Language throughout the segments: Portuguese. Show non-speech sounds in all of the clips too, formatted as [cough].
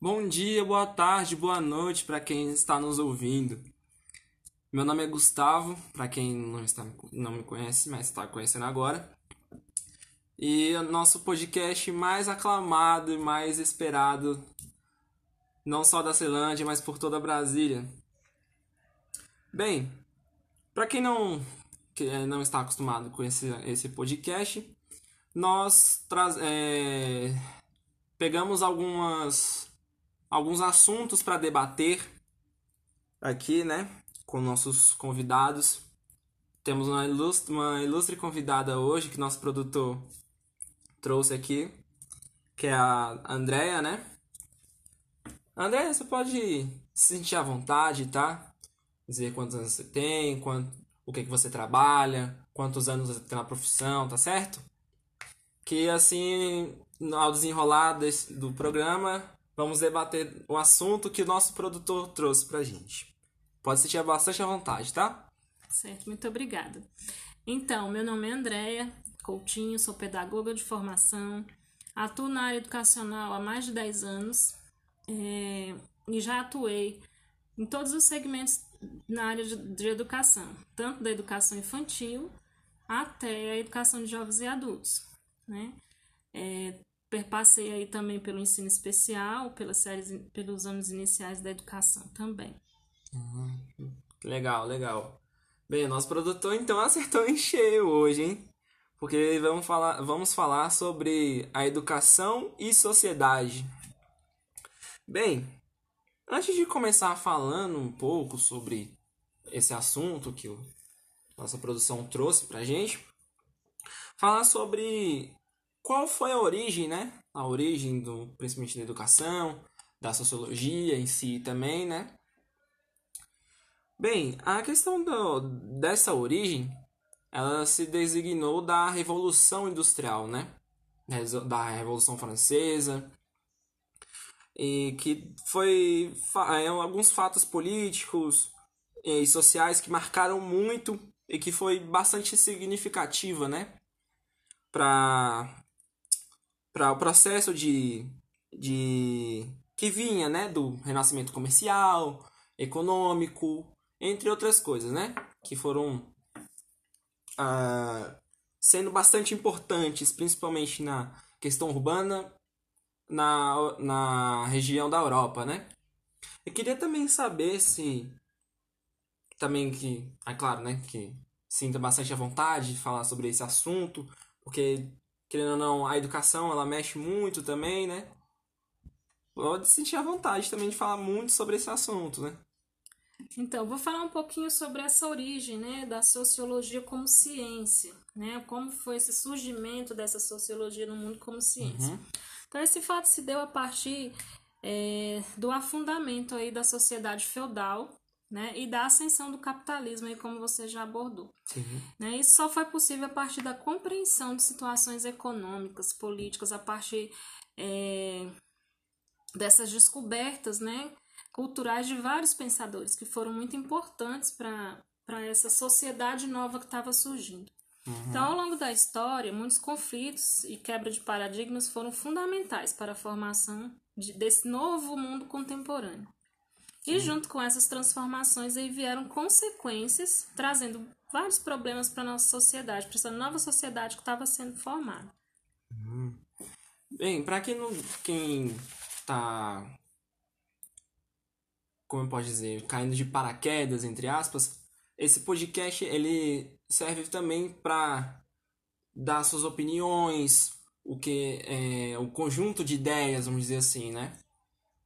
Bom dia, boa tarde, boa noite para quem está nos ouvindo. Meu nome é Gustavo, para quem não, está, não me conhece, mas está conhecendo agora. E o nosso podcast mais aclamado e mais esperado, não só da Ceilândia, mas por toda Brasília. Bem, para quem não, que eh, não está acostumado com esse, esse podcast, nós traz, é, pegamos algumas, alguns assuntos para debater aqui, né, com nossos convidados. Temos uma ilustre, uma ilustre convidada hoje que nosso produtor trouxe aqui, que é a Andrea, né? Andrea, você pode se sentir à vontade, tá? Dizer quantos anos você tem, quanto, o que, que você trabalha, quantos anos você tem na profissão, tá certo? Que assim, ao desenrolar desse, do programa, vamos debater o assunto que o nosso produtor trouxe pra gente. Pode se sentir bastante à vontade, tá? Certo, muito obrigada. Então, meu nome é Andréia Coutinho, sou pedagoga de formação, atuo na área educacional há mais de 10 anos é, e já atuei em todos os segmentos na área de, de educação, tanto da educação infantil até a educação de jovens e adultos, né? É, perpassei aí também pelo ensino especial, pelas séries, pelos anos iniciais da educação também. Uhum. Legal, legal. Bem, nosso produtor então acertou em cheio hoje, hein? Porque vamos falar, vamos falar sobre a educação e sociedade. Bem, antes de começar falando um pouco sobre esse assunto que o, nossa produção trouxe pra gente, falar sobre qual foi a origem, né? A origem do principalmente da educação, da sociologia em si também, né? Bem, a questão do, dessa origem, ela se designou da Revolução Industrial, né? Da Revolução Francesa, e que foi é, alguns fatos políticos e sociais que marcaram muito e que foi bastante significativa, né? Para para o processo de, de que vinha, né, do renascimento comercial, econômico, entre outras coisas, né, que foram ah, sendo bastante importantes, principalmente na questão urbana, na, na região da Europa, né. Eu queria também saber se também que, é claro, né, que sinta bastante a vontade de falar sobre esse assunto, porque querendo ou não, a educação ela mexe muito também, né? Pode sentir a vontade também de falar muito sobre esse assunto, né? Então, vou falar um pouquinho sobre essa origem, né, da sociologia como ciência, né? Como foi esse surgimento dessa sociologia no mundo como ciência. Uhum. Então, esse fato se deu a partir é, do afundamento aí da sociedade feudal né, e da ascensão do capitalismo, aí, como você já abordou. Né? Isso só foi possível a partir da compreensão de situações econômicas, políticas, a partir é, dessas descobertas né, culturais de vários pensadores que foram muito importantes para essa sociedade nova que estava surgindo. Uhum. Então, ao longo da história, muitos conflitos e quebra de paradigmas foram fundamentais para a formação de, desse novo mundo contemporâneo. E junto com essas transformações aí vieram consequências, trazendo vários problemas para nossa sociedade, para essa nova sociedade que estava sendo formada. Uhum. Bem, para quem não quem tá como eu posso dizer, caindo de paraquedas entre aspas, esse podcast ele serve também para dar suas opiniões, o que é o conjunto de ideias, vamos dizer assim, né?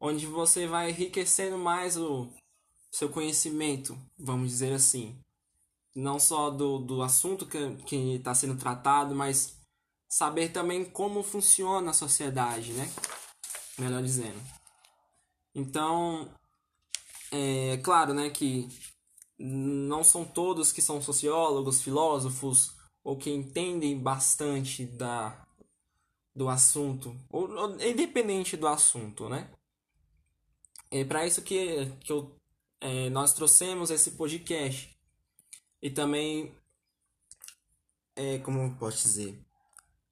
Onde você vai enriquecendo mais o seu conhecimento, vamos dizer assim. Não só do, do assunto que está sendo tratado, mas saber também como funciona a sociedade, né? Melhor dizendo. Então, é claro, né, que não são todos que são sociólogos, filósofos ou que entendem bastante da do assunto, ou, ou independente do assunto, né? É para isso que, que eu, é, nós trouxemos esse podcast. E também, é, como posso dizer,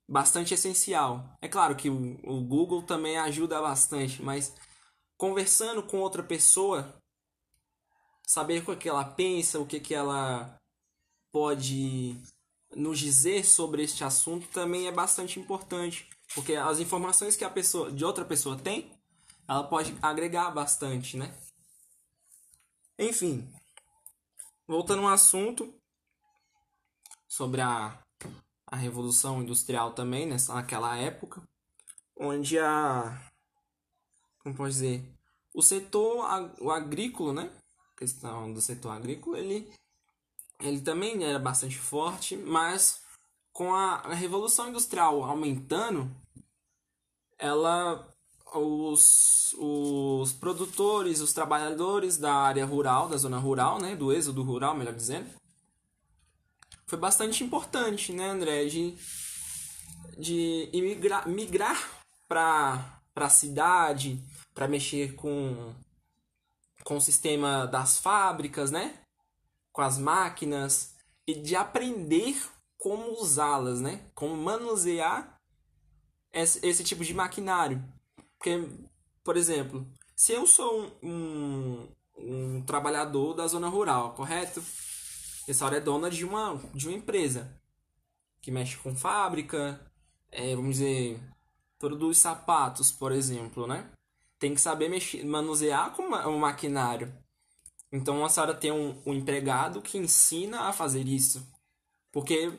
bastante essencial. É claro que o, o Google também ajuda bastante, mas conversando com outra pessoa, saber o que ela pensa, o que, que ela pode nos dizer sobre este assunto também é bastante importante, porque as informações que a pessoa de outra pessoa tem, ela pode agregar bastante, né? Enfim, voltando ao assunto sobre a, a revolução industrial também nessa naquela época, onde a como pode dizer, o setor o agrícola, né? A questão do setor agrícola, ele ele também era bastante forte, mas com a, a revolução industrial aumentando, ela os, os produtores, os trabalhadores da área rural, da zona rural, né, do êxodo rural, melhor dizendo, foi bastante importante, né, André, de, de imigrar, migrar para a cidade, para mexer com, com o sistema das fábricas, né, com as máquinas, e de aprender como usá-las, né, como manusear esse, esse tipo de maquinário. Porque, por exemplo, se eu sou um, um, um trabalhador da zona rural, correto? Essa hora é dona de uma, de uma empresa que mexe com fábrica, é, vamos dizer, produz sapatos, por exemplo, né? Tem que saber mexer, manusear com o maquinário. Então a senhora tem um, um empregado que ensina a fazer isso. Porque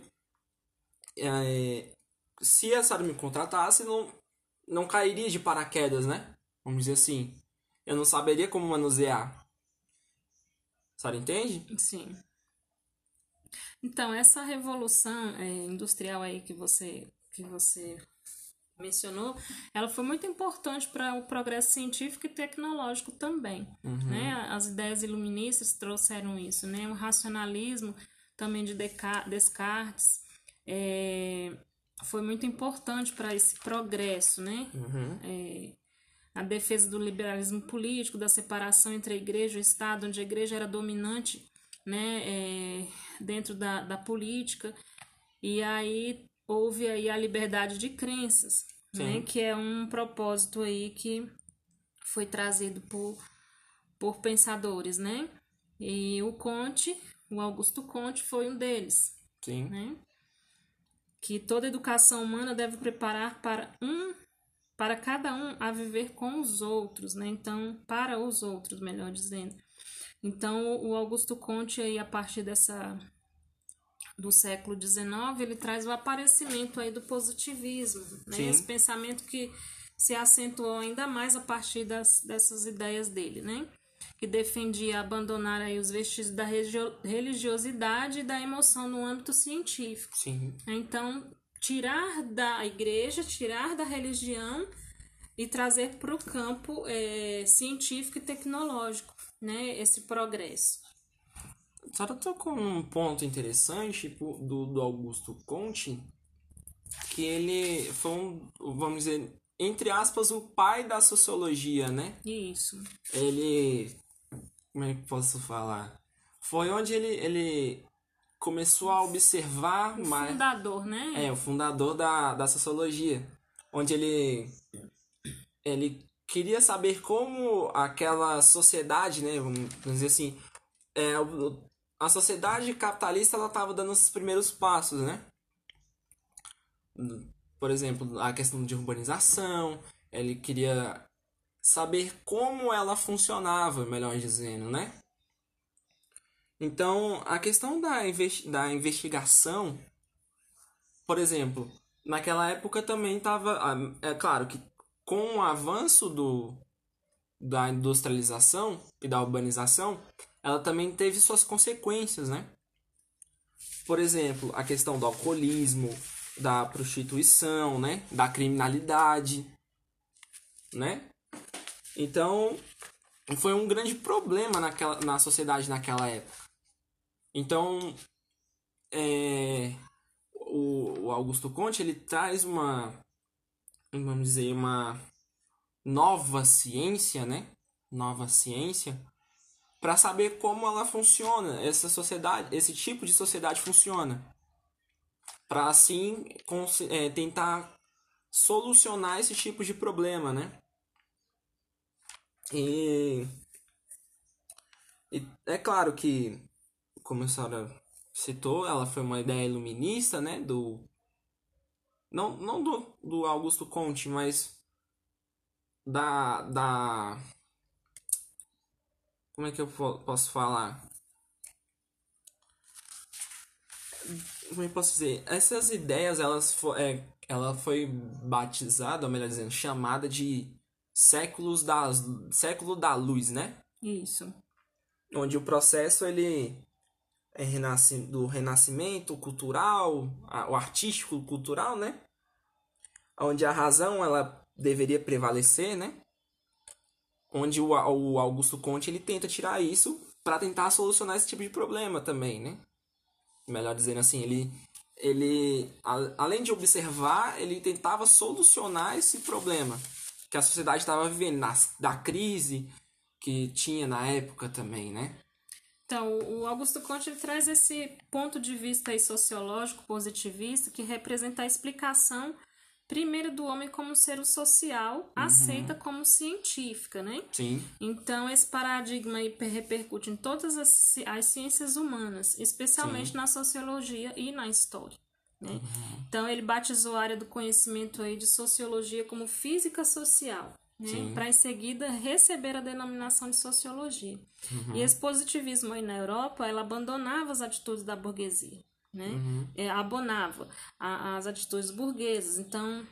é, se a senhora me contratasse, não, não cairia de paraquedas, né? Vamos dizer assim. Eu não saberia como manusear. A senhora entende? Sim. Então, essa revolução é, industrial aí que você, que você mencionou, ela foi muito importante para o progresso científico e tecnológico também. Uhum. Né? As ideias iluministas trouxeram isso, né? O racionalismo também de Descartes, é, foi muito importante para esse progresso, né? Uhum. É, a defesa do liberalismo político, da separação entre a igreja e o Estado, onde a igreja era dominante né, é, dentro da, da política, e aí houve aí a liberdade de crenças, né, que é um propósito aí que foi trazido por, por pensadores, né? E o Conte, o Augusto Conte foi um deles. Sim. Né? Que toda educação humana deve preparar para um para cada um a viver com os outros, né? Então, para os outros, melhor dizendo. Então, o Augusto Conte aí a partir dessa do século XIX, ele traz o aparecimento aí do positivismo, né? Esse pensamento que se acentuou ainda mais a partir das, dessas ideias dele, né? Que defendia abandonar aí os vestígios da religiosidade e da emoção no âmbito científico. Sim. Então, tirar da igreja, tirar da religião e trazer para o campo é, científico e tecnológico, né, esse progresso. A senhora tocou num ponto interessante do, do Augusto Conte, que ele foi um, vamos dizer, entre aspas, o pai da sociologia, né? Isso. Ele como é que posso falar? Foi onde ele, ele começou a observar o mais. fundador, né? É, o fundador da, da sociologia. Onde ele. Ele queria saber como aquela sociedade, né? Vamos dizer assim. É, a sociedade capitalista ela estava dando os primeiros passos, né? Por exemplo, a questão de urbanização. Ele queria saber como ela funcionava, melhor dizendo, né? Então, a questão da, investi da investigação, por exemplo, naquela época também estava. É claro que com o avanço do, da industrialização e da urbanização, ela também teve suas consequências, né? Por exemplo, a questão do alcoolismo, da prostituição, né? Da criminalidade, né? Então, foi um grande problema naquela, na sociedade naquela época. Então, é, o, o Augusto Conte ele traz uma, vamos dizer, uma nova ciência, né? Nova ciência para saber como ela funciona, essa sociedade, esse tipo de sociedade funciona, para assim é, tentar solucionar esse tipo de problema, né? E, e é claro que, como a senhora citou, ela foi uma ideia iluminista, né? Do, não não do, do Augusto Conte, mas da, da. Como é que eu posso falar? Como é eu posso dizer? Essas ideias, elas é, ela foi batizada, ou melhor dizendo, chamada de séculos das século da luz, né? Isso. Onde o processo ele é renasce, do renascimento cultural, o artístico cultural, né? Onde a razão ela deveria prevalecer, né? Onde o, o Augusto Conte ele tenta tirar isso para tentar solucionar esse tipo de problema também, né? Melhor dizendo assim, ele ele além de observar, ele tentava solucionar esse problema que a sociedade estava vivendo, na, da crise que tinha na época também, né? Então, o Augusto Conte ele traz esse ponto de vista sociológico positivista que representa a explicação primeiro do homem como ser social, uhum. aceita como científica, né? Sim. Então, esse paradigma repercute em todas as, as ciências humanas, especialmente Sim. na sociologia e na história. Né? Uhum. Então ele batizou a área do conhecimento aí de sociologia como física social, né? para em seguida receber a denominação de sociologia. Uhum. E esse positivismo aí na Europa, ela abandonava as atitudes da burguesia, né? Uhum. É, abonava a, as atitudes burguesas. Então,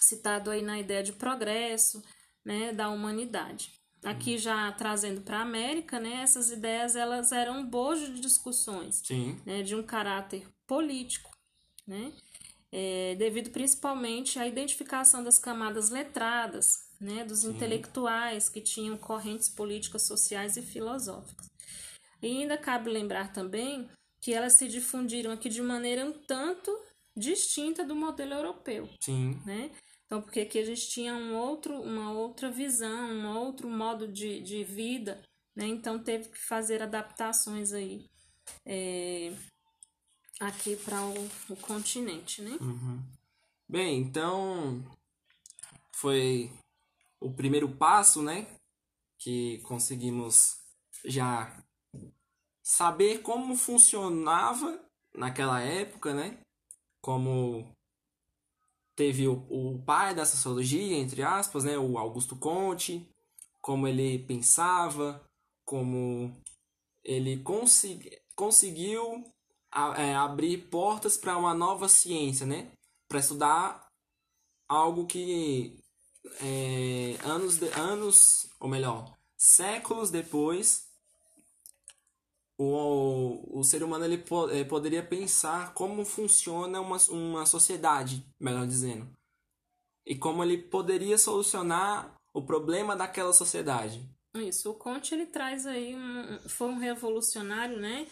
citado aí na ideia de progresso, né, da humanidade. Aqui já trazendo para a América, né, essas ideias elas eram um bojo de discussões, né, de um caráter político, né? É, devido principalmente à identificação das camadas letradas, né, dos Sim. intelectuais que tinham correntes políticas, sociais e filosóficas. E ainda cabe lembrar também que elas se difundiram aqui de maneira um tanto distinta do modelo europeu. Sim. Né? Então, porque aqui a gente tinha um outro, uma outra visão, um outro modo de, de vida, né? Então teve que fazer adaptações aí é, aqui para o, o, continente, né? Uhum. Bem, então foi o primeiro passo, né? Que conseguimos já saber como funcionava naquela época, né? Como teve o, o pai da sociologia, entre aspas, né? O Augusto Conte, como ele pensava, como ele consegui, conseguiu a, é, abrir portas para uma nova ciência, né? Para estudar algo que é, anos, de, anos, ou melhor, séculos depois, o, o ser humano ele po, é, poderia pensar como funciona uma, uma sociedade, melhor dizendo, e como ele poderia solucionar o problema daquela sociedade. Isso, o Conte ele traz aí um, foi um revolucionário, né?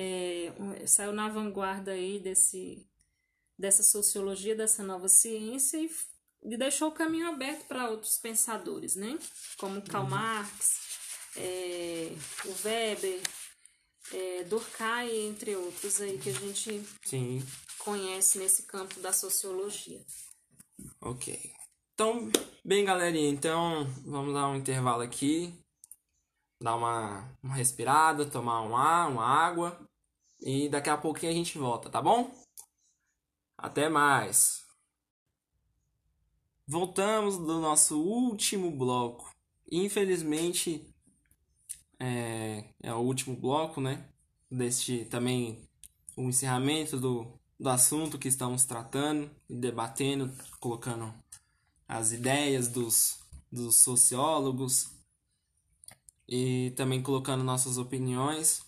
É, saiu na vanguarda aí desse, dessa sociologia, dessa nova ciência e, e deixou o caminho aberto para outros pensadores, né? Como Karl uhum. Marx, é, o Weber, é, Durkheim, entre outros aí que a gente Sim. conhece nesse campo da sociologia. Ok. Então, bem, galerinha, então vamos dar um intervalo aqui, dar uma, uma respirada, tomar um ar, uma água e daqui a pouquinho a gente volta, tá bom? Até mais! Voltamos do nosso último bloco. Infelizmente, é, é o último bloco, né? Deste também o encerramento do, do assunto que estamos tratando debatendo, colocando as ideias dos, dos sociólogos e também colocando nossas opiniões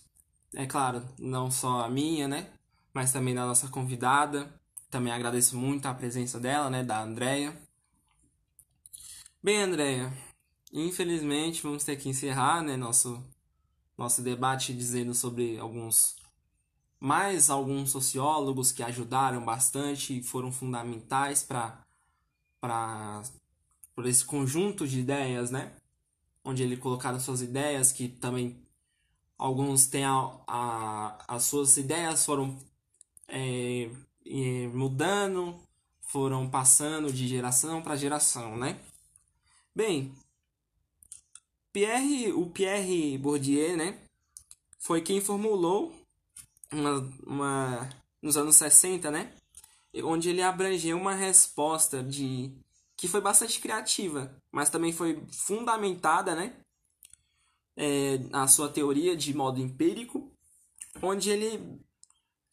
é claro, não só a minha, né? Mas também da nossa convidada. Também agradeço muito a presença dela, né? Da Andrea. Bem, Andrea, infelizmente vamos ter que encerrar, né? Nosso, nosso debate dizendo sobre alguns mais alguns sociólogos que ajudaram bastante e foram fundamentais para para esse conjunto de ideias, né? Onde ele colocaram suas ideias que também alguns têm a, a, as suas ideias foram é, mudando, foram passando de geração para geração, né? Bem, Pierre, o Pierre Bourdieu, né, foi quem formulou uma, uma nos anos 60, né, onde ele abrangeu uma resposta de que foi bastante criativa, mas também foi fundamentada, né, é, a sua teoria de modo empírico, onde ele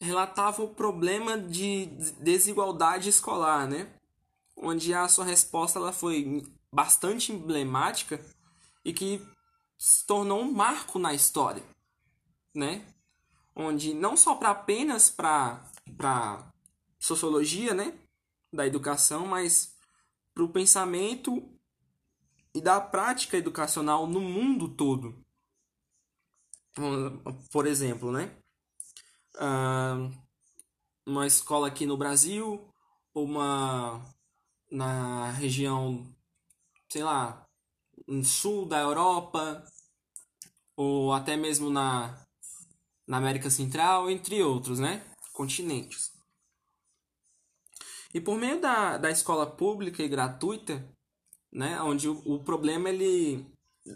relatava o problema de desigualdade escolar, né, onde a sua resposta ela foi bastante emblemática e que se tornou um marco na história, né? Onde não só para apenas para para sociologia, né, da educação, mas para o pensamento e da prática educacional no mundo todo. Por exemplo, né, uma escola aqui no Brasil, uma na região, sei lá, no sul da Europa, ou até mesmo na, na América Central, entre outros, né? Continentes. E por meio da, da escola pública e gratuita, né, onde o, o problema ele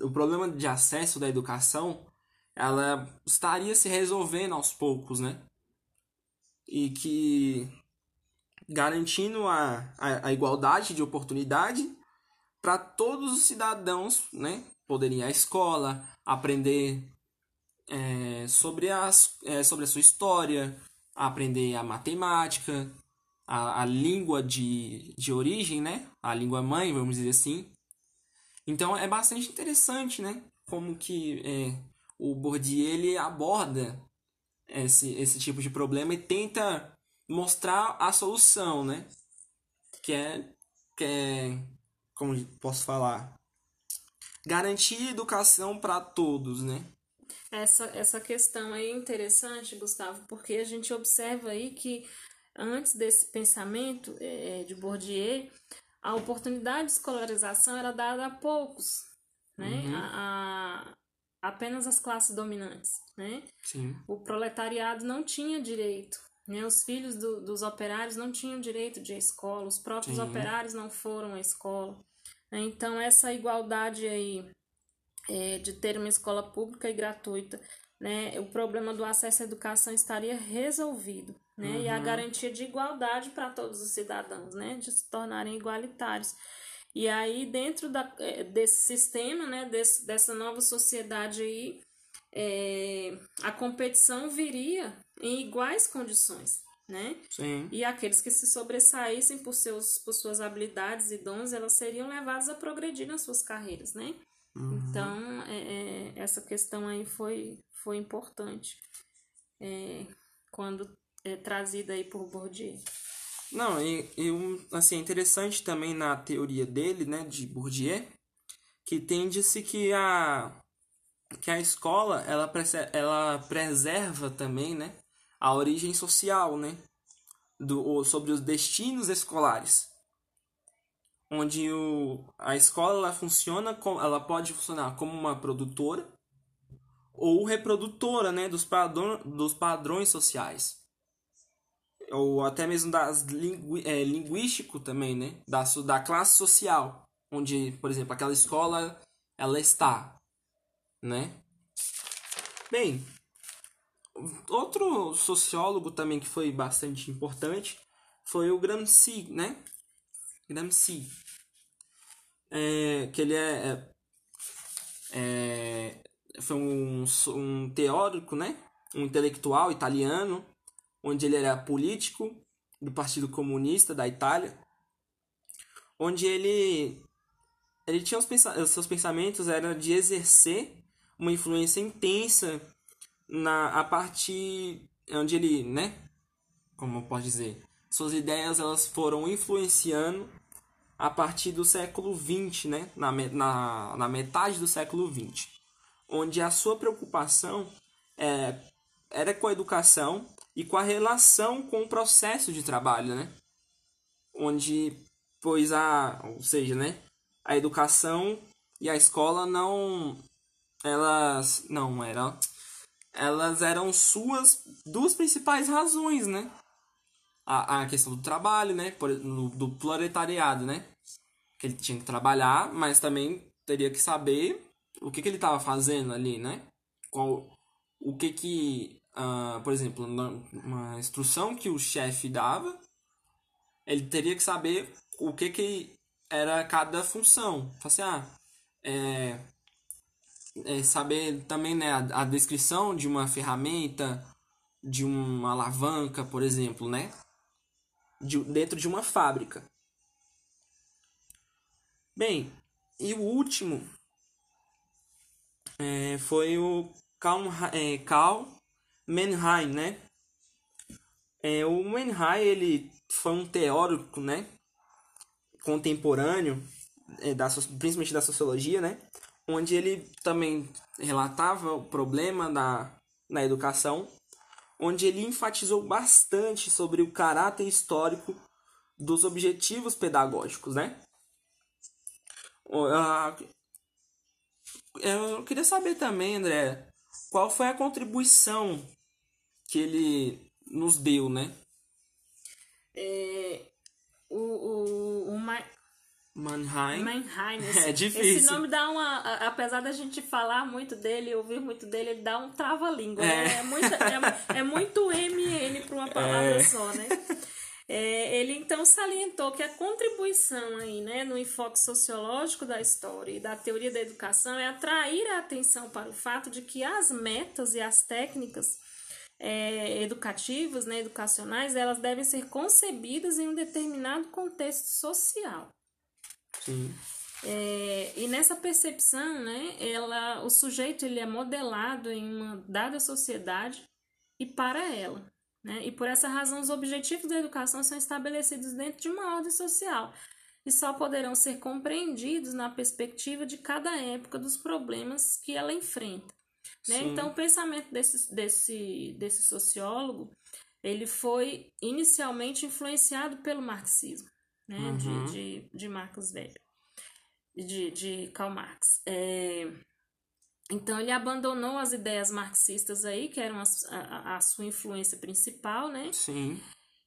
o problema de acesso da educação ela estaria se resolvendo aos poucos, né? E que garantindo a, a, a igualdade de oportunidade para todos os cidadãos, né? Poderem ir à escola, aprender é, sobre, as, é, sobre a sua história, aprender a matemática, a, a língua de, de origem, né? A língua mãe, vamos dizer assim. Então é bastante interessante, né? Como que é, o Bourdieu ele aborda esse, esse tipo de problema e tenta mostrar a solução, né? Que é, que é como posso falar, garantir educação para todos, né? Essa, essa questão aí é interessante, Gustavo, porque a gente observa aí que antes desse pensamento é, de Bourdieu, a oportunidade de escolarização era dada a poucos, né? Uhum. A, a, apenas as classes dominantes, né? Sim. O proletariado não tinha direito né? Os filhos do, dos operários não tinham direito de escola, os próprios Sim. operários não foram à escola. Né? Então, essa igualdade aí é, de ter uma escola pública e gratuita, né? o problema do acesso à educação estaria resolvido. Né? Uhum. E a uhum. garantia de igualdade para todos os cidadãos, né? de se tornarem igualitários. E aí, dentro da, é, desse sistema, né? Desse, dessa nova sociedade aí, é, a competição viria em iguais condições, né? Sim. E aqueles que se sobressaíssem por, seus, por suas habilidades e dons, elas seriam levadas a progredir nas suas carreiras, né? Uhum. Então, é, é, essa questão aí foi, foi importante é, quando é trazida aí por Bourdieu. Não, e, e assim, é interessante também na teoria dele, né, de Bourdieu, que tende-se que a, que a escola ela, ela preserva também né, a origem social né, do, sobre os destinos escolares onde o, a escola ela funciona com, ela pode funcionar como uma produtora ou reprodutora né, dos, padrões, dos padrões sociais ou até mesmo das é, linguístico também né, da, da classe social onde por exemplo aquela escola ela está né? Bem, outro sociólogo também que foi bastante importante foi o Gramsci, né? Gramsci. É, que ele é, é, é foi um, um teórico, né? Um intelectual italiano, onde ele era político do Partido Comunista da Itália, onde ele ele tinha os, seus pensamentos era de exercer uma influência intensa na a partir onde ele, né, como posso dizer, suas ideias elas foram influenciando a partir do século XX, né, na, na, na metade do século XX, onde a sua preocupação é, era com a educação e com a relação com o processo de trabalho, né, onde pois a, ou seja, né, a educação e a escola não elas não eram elas eram suas duas principais razões, né? A, a questão do trabalho, né? Por, do, do proletariado, né? Que ele tinha que trabalhar, mas também teria que saber o que, que ele estava fazendo ali, né? Qual, o que que, uh, por exemplo, uma instrução que o chefe dava, ele teria que saber o que que era cada função. Assim, ah, é, é saber também né, a, a descrição de uma ferramenta, de uma alavanca, por exemplo, né? De, dentro de uma fábrica. Bem, e o último é, foi o é, Karl Mannheim, né? É, o Mannheim, ele foi um teórico, né? Contemporâneo, é, da, principalmente da sociologia, né? Onde ele também relatava o problema da, na educação, onde ele enfatizou bastante sobre o caráter histórico dos objetivos pedagógicos, né? Eu queria saber também, André, qual foi a contribuição que ele nos deu, né? É, o, o, o Ma... Mannheim. Mannheim. [laughs] É Esse, é difícil. Esse nome dá uma. Apesar da gente falar muito dele, ouvir muito dele, ele dá um trava-língua. É. Né? É, muito, é, é muito MN para uma palavra [laughs] é. só, né? É, ele então salientou que a contribuição aí, né, no enfoque sociológico da história e da teoria da educação é atrair a atenção para o fato de que as metas e as técnicas é, educativas, né, educacionais, elas devem ser concebidas em um determinado contexto social. Sim. É, e nessa percepção, né, ela, o sujeito ele é modelado em uma dada sociedade e para ela. Né? E por essa razão, os objetivos da educação são estabelecidos dentro de uma ordem social e só poderão ser compreendidos na perspectiva de cada época dos problemas que ela enfrenta. Né? Então, o pensamento desse, desse, desse sociólogo ele foi inicialmente influenciado pelo marxismo, né? Uhum. de, de, de Marcos Velho, de, de Karl Marx. É, então ele abandonou as ideias marxistas aí, que eram a, a, a, sua influência principal, né? Sim.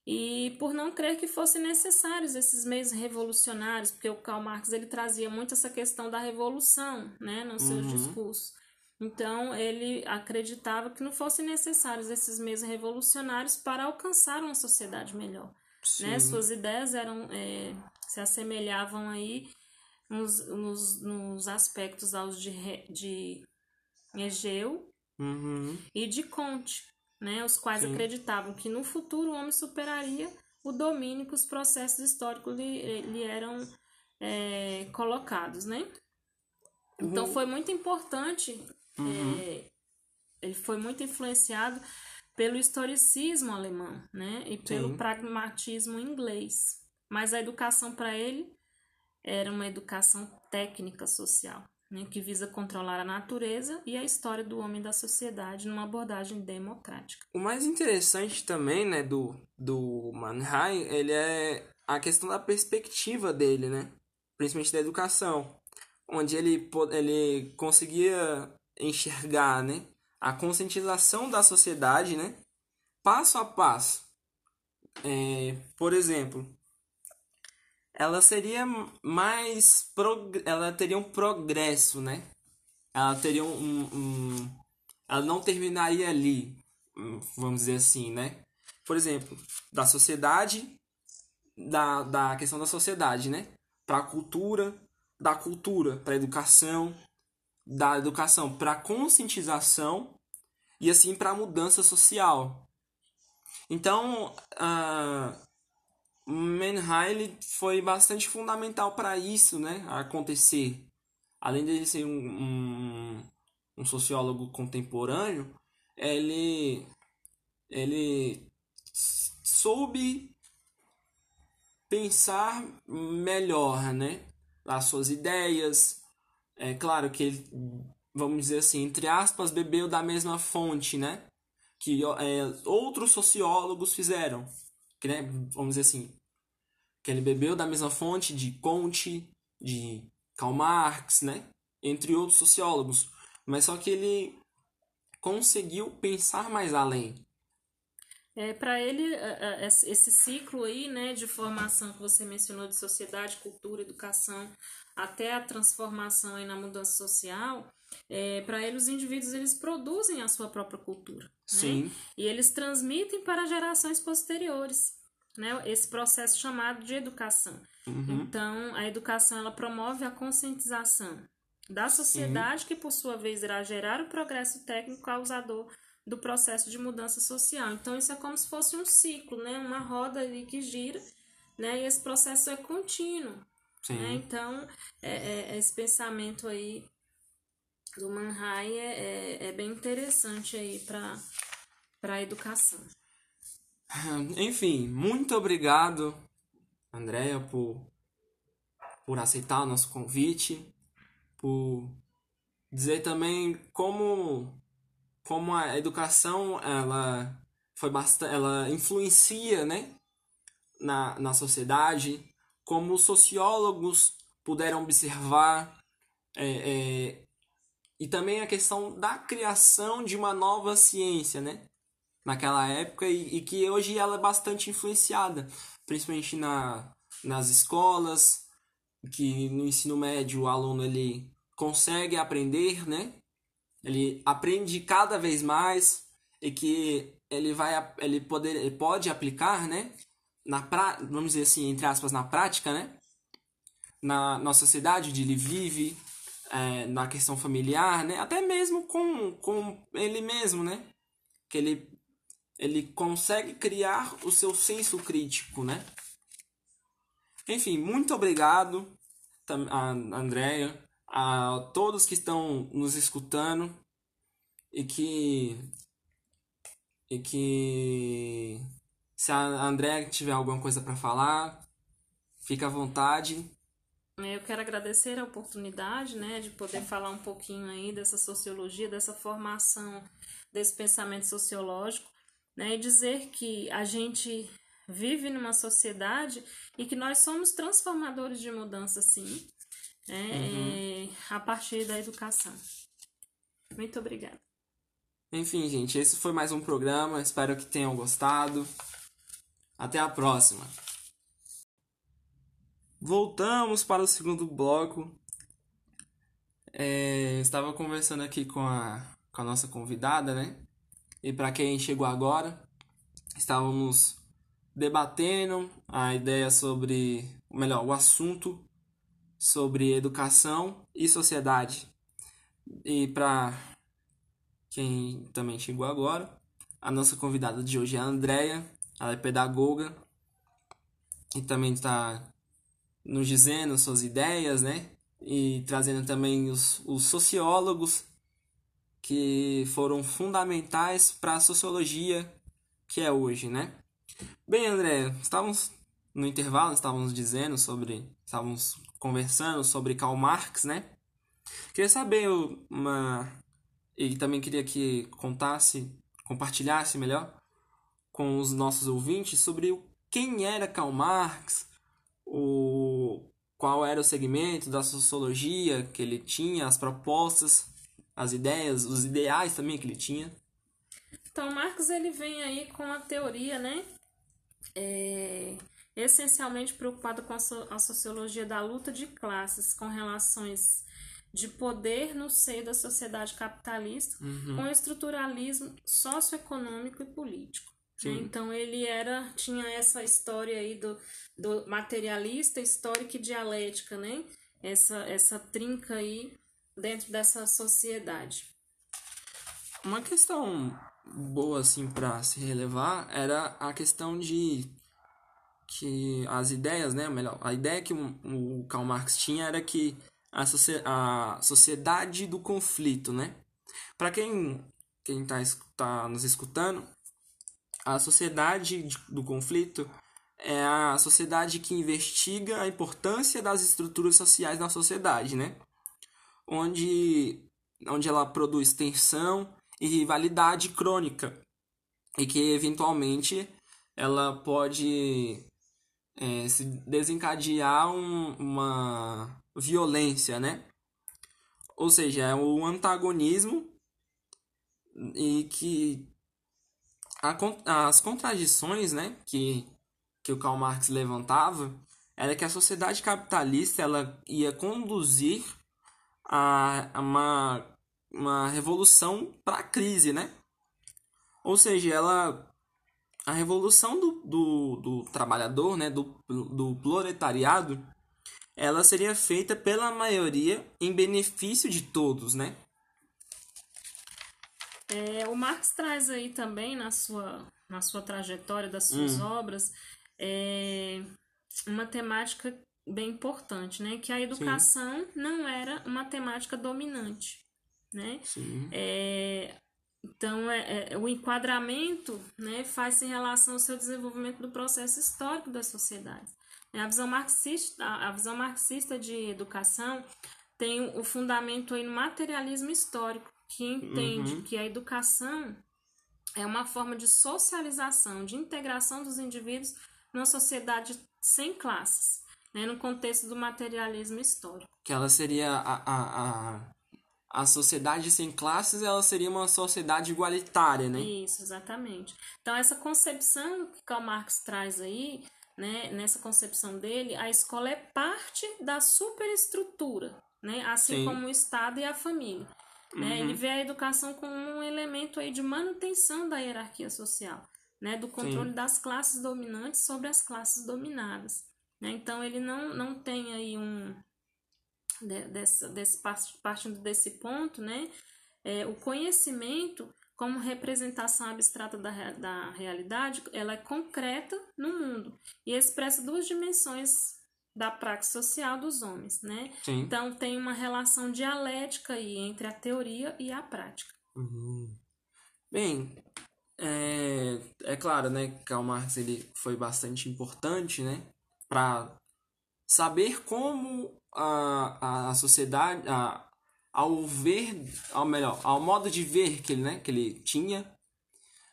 E por não crer que fossem necessários esses meios revolucionários, porque o Karl Marx ele trazia muito essa questão da revolução, né, nos seus uhum. discursos. Então ele acreditava que não fossem necessários esses meios revolucionários para alcançar uma sociedade melhor. Né? Suas ideias eram é, se assemelhavam aí nos, nos, nos aspectos aos de, de Egeu uhum. e de Conte, né, os quais Sim. acreditavam que no futuro o homem superaria o domínio que os processos históricos lhe, lhe eram é, colocados, né? Então uhum. foi muito importante, uhum. é, ele foi muito influenciado pelo historicismo alemão, né? E pelo Sim. pragmatismo inglês. Mas a educação para ele era uma educação técnica social né, que visa controlar a natureza e a história do homem da sociedade numa abordagem democrática. O mais interessante também, né, do, do Mannheim, ele é a questão da perspectiva dele, né, principalmente da educação, onde ele, ele conseguia enxergar, né, a conscientização da sociedade, né, passo a passo. É, por exemplo, ela seria mais prog... ela teria um progresso, né? Ela teria um, um, ela não terminaria ali, vamos dizer assim, né? Por exemplo, da sociedade, da, da questão da sociedade, né? Para a cultura, da cultura para a educação, da educação para a conscientização e assim para a mudança social. Então, uh, Manheim foi bastante fundamental para isso né, acontecer. Além de ser um, um, um, sociólogo contemporâneo, ele, ele soube pensar melhor né, as suas ideias. É claro que ele, vamos dizer assim, entre aspas, bebeu da mesma fonte né, que é, outros sociólogos fizeram vamos dizer assim, que ele bebeu da mesma fonte de Comte, de Karl Marx, né, entre outros sociólogos, mas só que ele conseguiu pensar mais além. É, para ele, esse ciclo aí, né, de formação que você mencionou de sociedade, cultura, educação, até a transformação aí na mudança social, é, para ele os indivíduos eles produzem a sua própria cultura. Sim. Né? E eles transmitem para gerações posteriores. Né? Esse processo chamado de educação. Uhum. Então, a educação ela promove a conscientização da sociedade, Sim. que por sua vez irá gerar o progresso técnico causador do processo de mudança social. Então, isso é como se fosse um ciclo, né? uma roda ali que gira, né? e esse processo é contínuo. Né? Então, é, é, esse pensamento aí do Manhai é, é, é bem interessante aí para a educação. [laughs] Enfim, muito obrigado, Andréia, por, por aceitar o nosso convite, por dizer também como, como a educação ela foi bastante, ela influencia, né, na, na sociedade, como os sociólogos puderam observar é, é, e também a questão da criação de uma nova ciência, né? Naquela época e, e que hoje ela é bastante influenciada, principalmente na, nas escolas, que no ensino médio o aluno ele consegue aprender, né? Ele aprende cada vez mais e que ele vai ele poder ele pode aplicar, né? Na pra, vamos dizer assim, entre aspas, na prática, né? Na nossa sociedade onde ele vive, é, na questão familiar, né? Até mesmo com, com ele mesmo, né? Que ele, ele consegue criar o seu senso crítico, né? Enfim, muito obrigado a Andrea, a todos que estão nos escutando e que e que se a Andrea tiver alguma coisa para falar, fica à vontade. Eu quero agradecer a oportunidade, né, de poder falar um pouquinho aí dessa sociologia, dessa formação desse pensamento sociológico, né, e dizer que a gente vive numa sociedade e que nós somos transformadores de mudança, sim, né, uhum. a partir da educação. Muito obrigada. Enfim, gente, esse foi mais um programa. Espero que tenham gostado. Até a próxima. Voltamos para o segundo bloco. É, estava conversando aqui com a, com a nossa convidada, né? E para quem chegou agora, estávamos debatendo a ideia sobre, melhor, o assunto sobre educação e sociedade. E para quem também chegou agora, a nossa convidada de hoje é a Andrea, ela é pedagoga e também está nos dizendo suas ideias, né? E trazendo também os, os sociólogos que foram fundamentais para a sociologia que é hoje, né? Bem, André, estávamos no intervalo, estávamos dizendo sobre, estávamos conversando sobre Karl Marx, né? Queria saber uma e também queria que contasse, compartilhasse melhor com os nossos ouvintes sobre quem era Karl Marx, o qual era o segmento da sociologia que ele tinha, as propostas, as ideias, os ideais também que ele tinha. Então, Marx ele vem aí com a teoria, né? É, essencialmente preocupado com a, so, a sociologia da luta de classes, com relações de poder no seio da sociedade capitalista, uhum. com o estruturalismo socioeconômico e político. Né? Então ele era tinha essa história aí do, do materialista, histórica e dialética, né? Essa essa trinca aí dentro dessa sociedade. Uma questão boa assim para se relevar era a questão de que as ideias, né, melhor, a ideia que o, Karl Marx tinha era que a, a sociedade do conflito, né? Para quem quem está tá nos escutando, a sociedade do conflito é a sociedade que investiga a importância das estruturas sociais na sociedade, né? Onde, onde ela produz tensão e rivalidade crônica e que eventualmente ela pode é, se desencadear um, uma violência, né? Ou seja, é um antagonismo e que as contradições né, que, que o Karl Marx levantava era que a sociedade capitalista ela ia conduzir a, a uma uma revolução para a crise, né? Ou seja, ela a revolução do, do, do trabalhador, né, do, do proletariado, ela seria feita pela maioria em benefício de todos, né? É, o Marx traz aí também na sua, na sua trajetória das suas hum. obras é, uma temática bem importante, né? Que a educação Sim. não era uma temática dominante, né? É, então, é, é, o enquadramento né, faz em relação ao seu desenvolvimento do processo histórico das sociedades. A visão marxista, a visão marxista de educação tem o fundamento aí no materialismo histórico, que entende uhum. que a educação é uma forma de socialização, de integração dos indivíduos numa sociedade sem classes, né, no contexto do materialismo histórico. Que ela seria a, a, a a sociedade sem classes ela seria uma sociedade igualitária, né? Isso, exatamente. Então essa concepção que Karl Marx traz aí, né, nessa concepção dele, a escola é parte da superestrutura, né, assim Sim. como o Estado e a família. Né? Uhum. Ele vê a educação como um elemento aí de manutenção da hierarquia social, né, do controle Sim. das classes dominantes sobre as classes dominadas. Né? Então ele não, não tem aí um de, dessa, desse, partindo desse ponto, né, é, o conhecimento como representação abstrata da, da realidade, ela é concreta no mundo e expressa duas dimensões da prática social dos homens, né? Sim. Então tem uma relação dialética aí entre a teoria e a prática. Uhum. Bem, é, é claro, né, Karl Marx ele foi bastante importante, né, para saber como a, a sociedade, a, ao ver, ao melhor, ao modo de ver que ele, né, que ele tinha,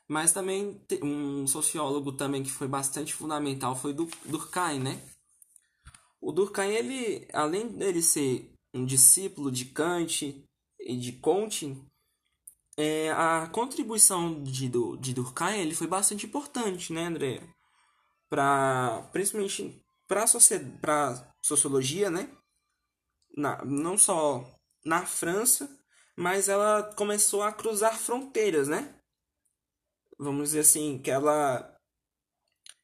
mas também um sociólogo também que foi bastante fundamental foi do Durkheim, né? O Durkheim, ele, além dele ser um discípulo de Kant e de Comte, é, a contribuição de, de Durkheim ele foi bastante importante, né, André? Para principalmente para a sociologia, né? na, não só na França, mas ela começou a cruzar fronteiras, né? Vamos dizer assim, que ela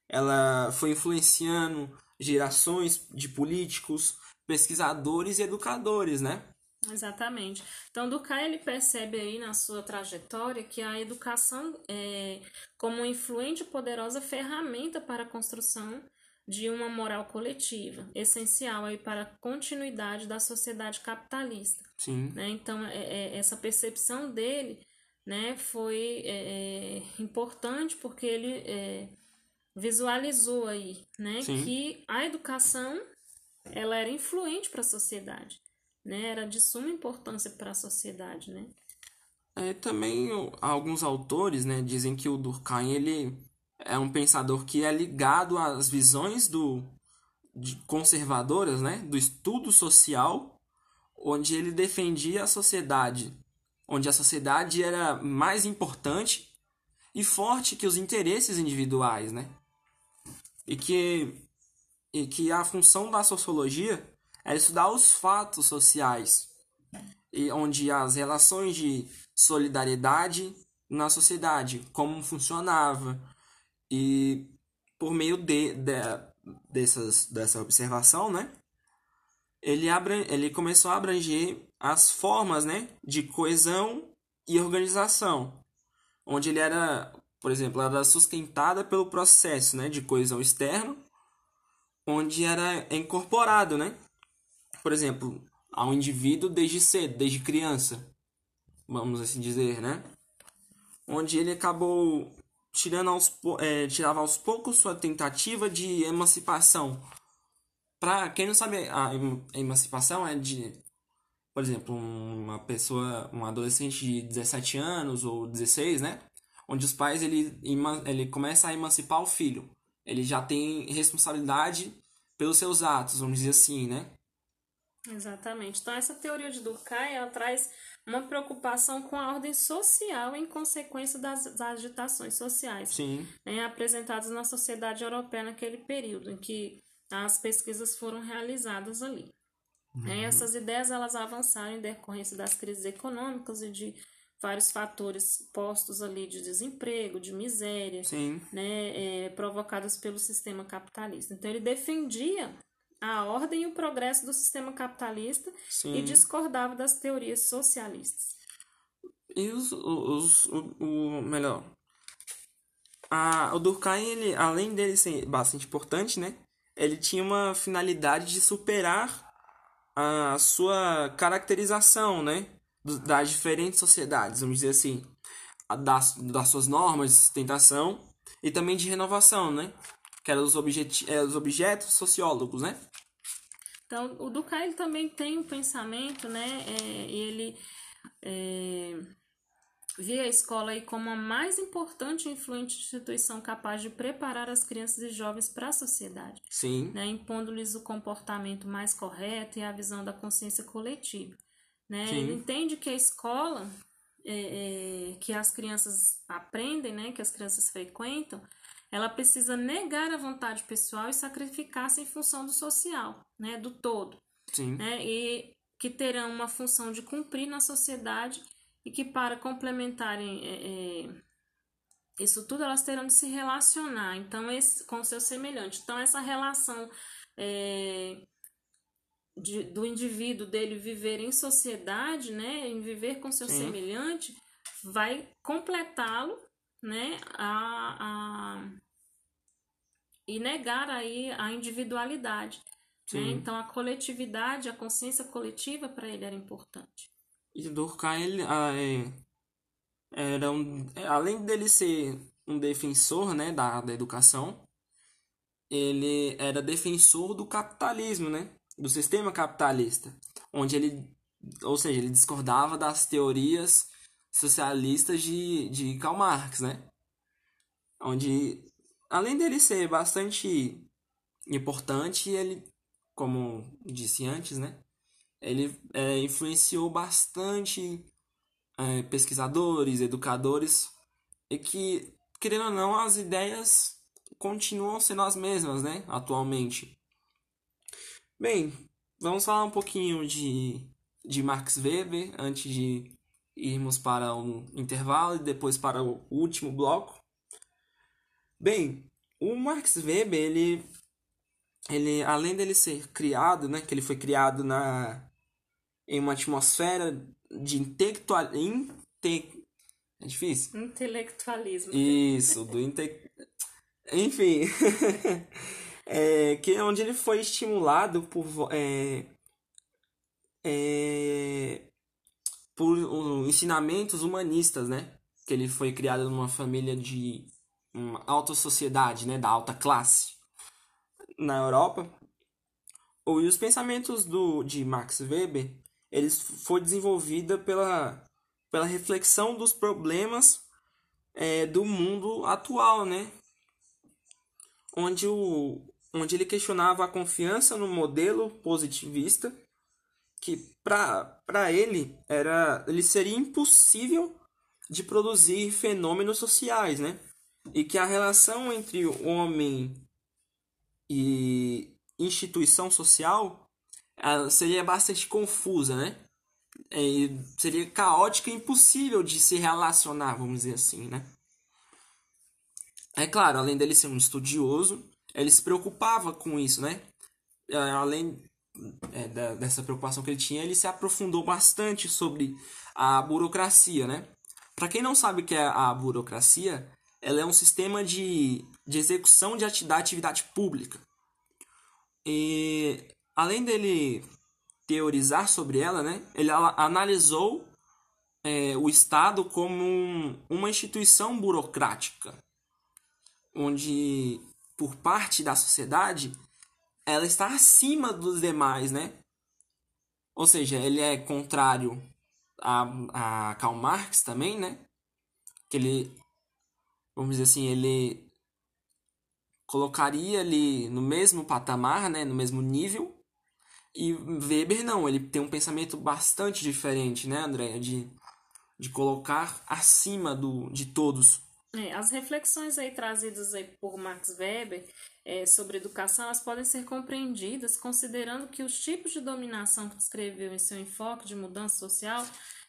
ela foi influenciando gerações de políticos, pesquisadores e educadores, né? Exatamente. Então, Durkheim ele percebe aí na sua trajetória que a educação é como uma influente e poderosa ferramenta para a construção de uma moral coletiva, essencial aí para a continuidade da sociedade capitalista. Sim. Né? Então, é, é, essa percepção dele né, foi é, é importante porque ele é, visualizou aí né, que a educação ela era influente para a sociedade, né? era de suma importância para a sociedade. Né? É, também alguns autores né, dizem que o Durkheim ele é um pensador que é ligado às visões do conservadoras, né, do estudo social, onde ele defendia a sociedade, onde a sociedade era mais importante e forte que os interesses individuais, né? E que e que a função da sociologia é estudar os fatos sociais e onde as relações de solidariedade na sociedade, como funcionava, e por meio de, de dessas, dessa observação, né, ele, abra, ele começou a abranger as formas né, de coesão e organização, onde ele era, por exemplo, era sustentada pelo processo né, de coesão externo, onde era incorporado, né, por exemplo, ao indivíduo desde cedo, desde criança, vamos assim dizer, né, onde ele acabou tirando aos, é, tirava aos poucos sua tentativa de emancipação. Para quem não sabe, a emancipação é de, por exemplo, uma pessoa, um adolescente de 17 anos ou 16, né? Onde os pais ele, ele começa a emancipar o filho. Ele já tem responsabilidade pelos seus atos, vamos dizer assim, né? Exatamente. Então essa teoria de Durkheim, ela traz uma preocupação com a ordem social em consequência das, das agitações sociais né, apresentadas na sociedade europeia naquele período em que as pesquisas foram realizadas ali. Uhum. Essas ideias elas avançaram em decorrência das crises econômicas e de vários fatores postos ali de desemprego, de miséria, Sim. né, é, provocados pelo sistema capitalista. Então ele defendia a ordem e o progresso do sistema capitalista Sim. e discordava das teorias socialistas. E os, os, o, o melhor, a, o Durkheim, ele, além dele ser bastante importante, né? Ele tinha uma finalidade de superar a sua caracterização, né? Das diferentes sociedades, vamos dizer assim, das, das suas normas de sustentação e também de renovação, né? Que eram os, objet, é, os objetos sociólogos, né? Então, o Durkheim também tem um pensamento, né? É, ele é, via a escola aí como a mais importante e influente instituição capaz de preparar as crianças e jovens para a sociedade. Sim. Né, impondo-lhes o comportamento mais correto e a visão da consciência coletiva. Né? Sim. Ele entende que a escola é, é, que as crianças aprendem, né, que as crianças frequentam, ela precisa negar a vontade pessoal e sacrificar-se em função do social, né, do todo. Sim. Né, e que terão uma função de cumprir na sociedade e que para complementarem é, é, isso tudo elas terão de se relacionar então esse, com o seu semelhante então essa relação é, de, do indivíduo dele viver em sociedade né em viver com seu Sim. semelhante vai completá-lo né a, a e negar aí a individualidade né? Então a coletividade a consciência coletiva para ele era importante E Durkheim, ele, ah, é, era um, é, além dele ser um defensor né, da, da educação, ele era defensor do capitalismo, né, do sistema capitalista, onde ele, ou seja, ele discordava das teorias socialistas de, de Karl Marx, né, onde, além dele ser bastante importante, ele, como disse antes, né, ele é, influenciou bastante é, pesquisadores, educadores, e que, querendo ou não, as ideias continuam sendo as mesmas, né, atualmente. Bem, vamos falar um pouquinho de, de Max Weber antes de irmos para um intervalo e depois para o último bloco. Bem, o Max Weber, ele, ele além dele ser criado, né, que ele foi criado na em uma atmosfera de intelectual inte, é difícil. Intelectualismo. Isso, do inte, enfim, [laughs] é, que é onde ele foi estimulado por é, é, por ensinamentos humanistas, né? Que ele foi criado numa família de uma alta sociedade, né? Da alta classe na Europa. E os pensamentos do, de Max Weber eles foi desenvolvida pela, pela reflexão dos problemas é, do mundo atual, né? Onde, o, onde ele questionava a confiança no modelo positivista, que para ele era ele seria impossível de produzir fenômenos sociais, né? E que a relação entre o homem e instituição social seria bastante confusa, né? É, seria caótica e impossível de se relacionar, vamos dizer assim, né? É claro, além dele ser um estudioso, ele se preocupava com isso, né? É, além é, da, dessa preocupação que ele tinha, ele se aprofundou bastante sobre a burocracia, né? Para quem não sabe o que é a burocracia, ela é um sistema de, de execução de atividade pública. E além dele teorizar sobre ela, né, ele analisou é, o Estado como um, uma instituição burocrática, onde, por parte da sociedade, ela está acima dos demais, né? Ou seja, ele é contrário a, a Karl Marx também, né? Que ele, vamos dizer assim, ele colocaria ali no mesmo patamar, né? No mesmo nível e Weber não, ele tem um pensamento bastante diferente, né, André? De, de colocar acima do, de todos É, as reflexões aí trazidas aí por Max Weber é, sobre educação, elas podem ser compreendidas considerando que os tipos de dominação que descreveu em seu enfoque de mudança social,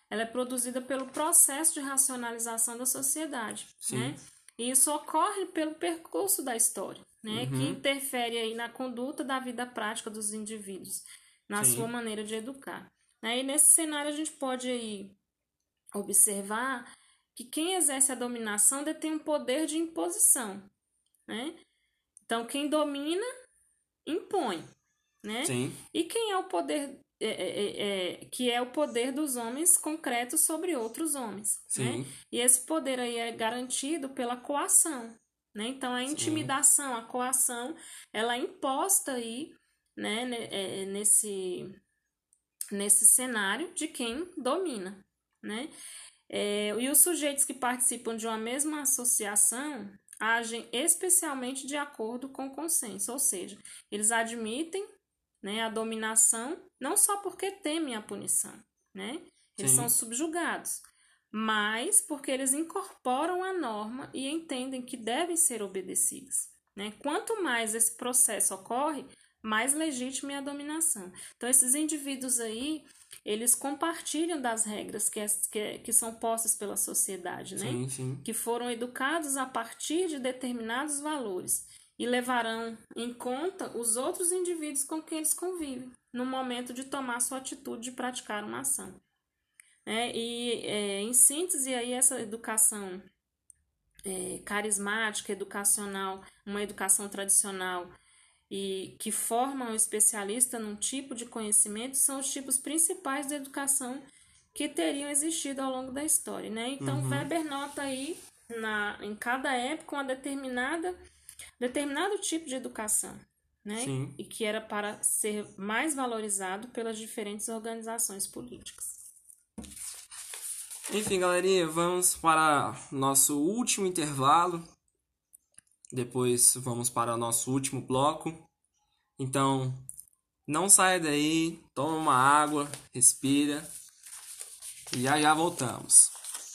ela é produzida pelo processo de racionalização da sociedade, Sim. né? E isso ocorre pelo percurso da história, né? Uhum. Que interfere aí na conduta da vida prática dos indivíduos, na Sim. sua maneira de educar. Né? E nesse cenário a gente pode aí observar que quem exerce a dominação detém um poder de imposição, né? Então, quem domina, impõe, né? Sim. E quem é o poder, é, é, é, é que é o poder dos homens concretos sobre outros homens, Sim. né? E esse poder aí é garantido pela coação, né? Então, a intimidação, Sim. a coação, ela é imposta aí, né, é, nesse, nesse cenário de quem domina, né? É, e os sujeitos que participam de uma mesma associação agem especialmente de acordo com o consenso, ou seja, eles admitem né, a dominação não só porque temem a punição, né? Eles Sim. são subjugados, mas porque eles incorporam a norma e entendem que devem ser obedecidas. Né? Quanto mais esse processo ocorre, mais legítima é a dominação. Então, esses indivíduos aí, eles compartilham das regras que, que, que são postas pela sociedade, né? Sim, sim. Que foram educados a partir de determinados valores e levarão em conta os outros indivíduos com quem eles convivem no momento de tomar sua atitude de praticar uma ação. É, e, é, em síntese, aí, essa educação é, carismática, educacional, uma educação tradicional e que formam um especialista num tipo de conhecimento são os tipos principais da educação que teriam existido ao longo da história, né? Então uhum. Weber nota aí na, em cada época uma determinada determinado tipo de educação, né? Sim. E que era para ser mais valorizado pelas diferentes organizações políticas. Enfim, galerinha, vamos para nosso último intervalo depois vamos para o nosso último bloco. Então, não saia daí, toma uma água, respira e já já voltamos.